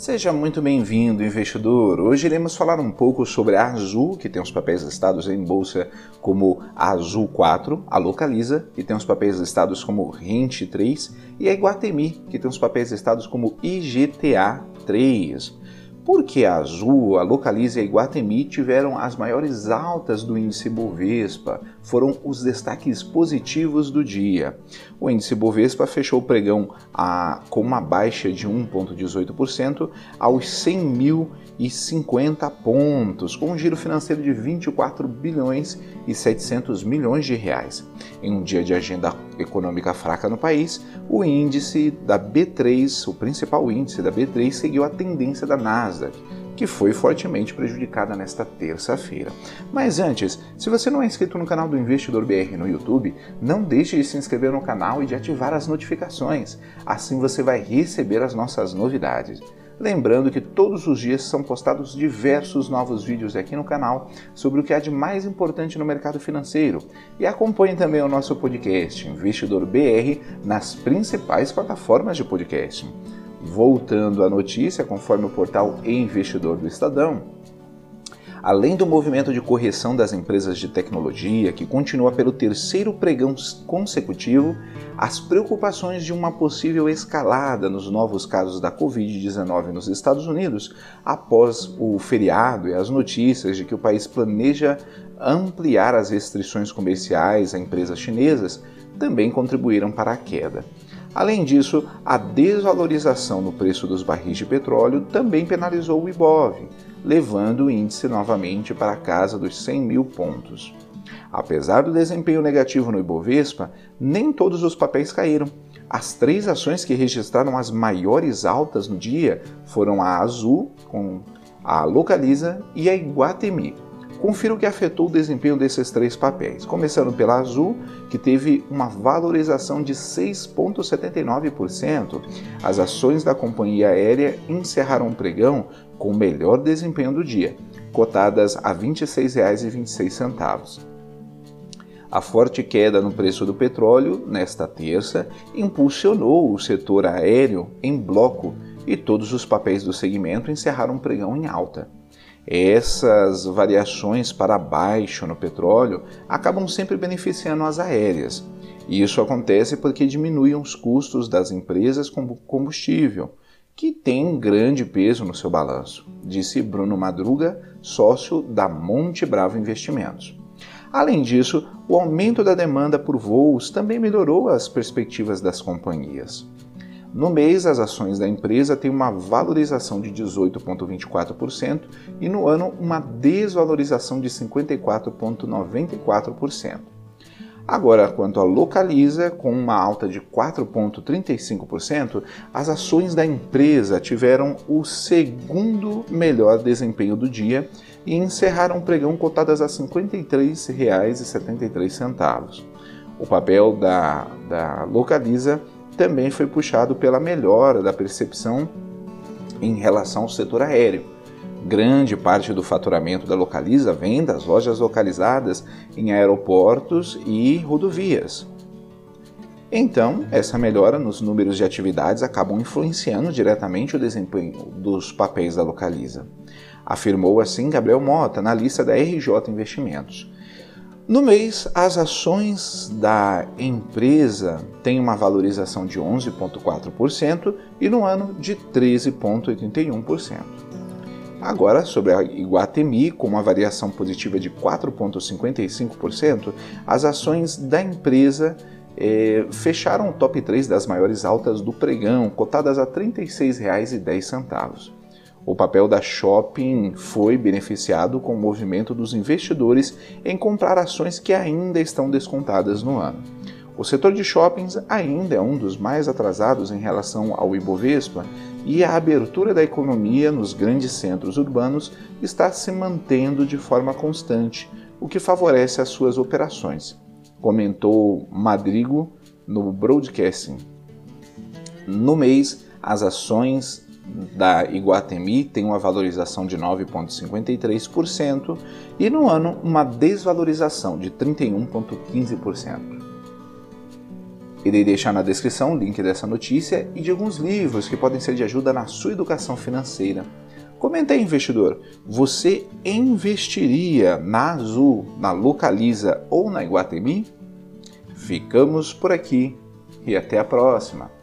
Seja muito bem-vindo, investidor. Hoje iremos falar um pouco sobre a Azul, que tem os papéis listados em bolsa como Azul 4, a Localiza, que tem os papéis listados como Rente 3, e a Iguatemi, que tem os papéis listados como IGTA 3 porque a Azul, a Localiza e a Iguatemi tiveram as maiores altas do índice Bovespa, foram os destaques positivos do dia. O índice Bovespa fechou o pregão a, com uma baixa de 1,18% aos 100.050 pontos, com um giro financeiro de 24 bilhões e 700 milhões de reais. Em um dia de agenda econômica fraca no país, o índice da B3, o principal índice da B3, seguiu a tendência da Nasdaq que foi fortemente prejudicada nesta terça-feira. Mas antes, se você não é inscrito no canal do Investidor BR no YouTube, não deixe de se inscrever no canal e de ativar as notificações. Assim você vai receber as nossas novidades. Lembrando que todos os dias são postados diversos novos vídeos aqui no canal sobre o que há de mais importante no mercado financeiro. E acompanhe também o nosso podcast Investidor BR nas principais plataformas de podcast. Voltando à notícia, conforme o portal Investidor do Estadão, além do movimento de correção das empresas de tecnologia, que continua pelo terceiro pregão consecutivo, as preocupações de uma possível escalada nos novos casos da Covid-19 nos Estados Unidos após o feriado e as notícias de que o país planeja ampliar as restrições comerciais a empresas chinesas também contribuíram para a queda. Além disso, a desvalorização no preço dos barris de petróleo também penalizou o Ibov, levando o índice novamente para a casa dos 100 mil pontos. Apesar do desempenho negativo no Ibovespa, nem todos os papéis caíram. As três ações que registraram as maiores altas no dia foram a Azul, com a Localiza e a Iguatemi, Confira o que afetou o desempenho desses três papéis, começando pela Azul, que teve uma valorização de 6,79%. As ações da companhia aérea encerraram o pregão com o melhor desempenho do dia, cotadas a R$ 26,26. A forte queda no preço do petróleo nesta terça impulsionou o setor aéreo em bloco e todos os papéis do segmento encerraram o pregão em alta. Essas variações para baixo no petróleo acabam sempre beneficiando as aéreas. E isso acontece porque diminuem os custos das empresas com combustível, que tem grande peso no seu balanço, disse Bruno Madruga, sócio da Monte Bravo Investimentos. Além disso, o aumento da demanda por voos também melhorou as perspectivas das companhias. No mês, as ações da empresa têm uma valorização de 18,24% e no ano uma desvalorização de 54,94%. Agora, quanto à Localiza, com uma alta de 4,35%, as ações da empresa tiveram o segundo melhor desempenho do dia e encerraram o pregão cotadas a R$ 53,73. O papel da, da Localiza também foi puxado pela melhora da percepção em relação ao setor aéreo. Grande parte do faturamento da Localiza vem das lojas localizadas em aeroportos e rodovias. Então, essa melhora nos números de atividades acabam influenciando diretamente o desempenho dos papéis da Localiza. Afirmou assim Gabriel Mota, na lista da RJ Investimentos. No mês, as ações da empresa têm uma valorização de 11,4% e no ano de 13,81%. Agora, sobre a Iguatemi, com uma variação positiva de 4,55%, as ações da empresa eh, fecharam o top 3 das maiores altas do pregão, cotadas a R$ 36,10. O papel da shopping foi beneficiado com o movimento dos investidores em comprar ações que ainda estão descontadas no ano. O setor de shoppings ainda é um dos mais atrasados em relação ao Ibovespa e a abertura da economia nos grandes centros urbanos está se mantendo de forma constante, o que favorece as suas operações, comentou Madrigo no broadcasting. No mês, as ações da Iguatemi tem uma valorização de 9,53% e no ano uma desvalorização de 31,15%. Irei deixar na descrição o link dessa notícia e de alguns livros que podem ser de ajuda na sua educação financeira. Comenta aí, investidor, você investiria na Azul, na Localiza ou na Iguatemi? Ficamos por aqui e até a próxima!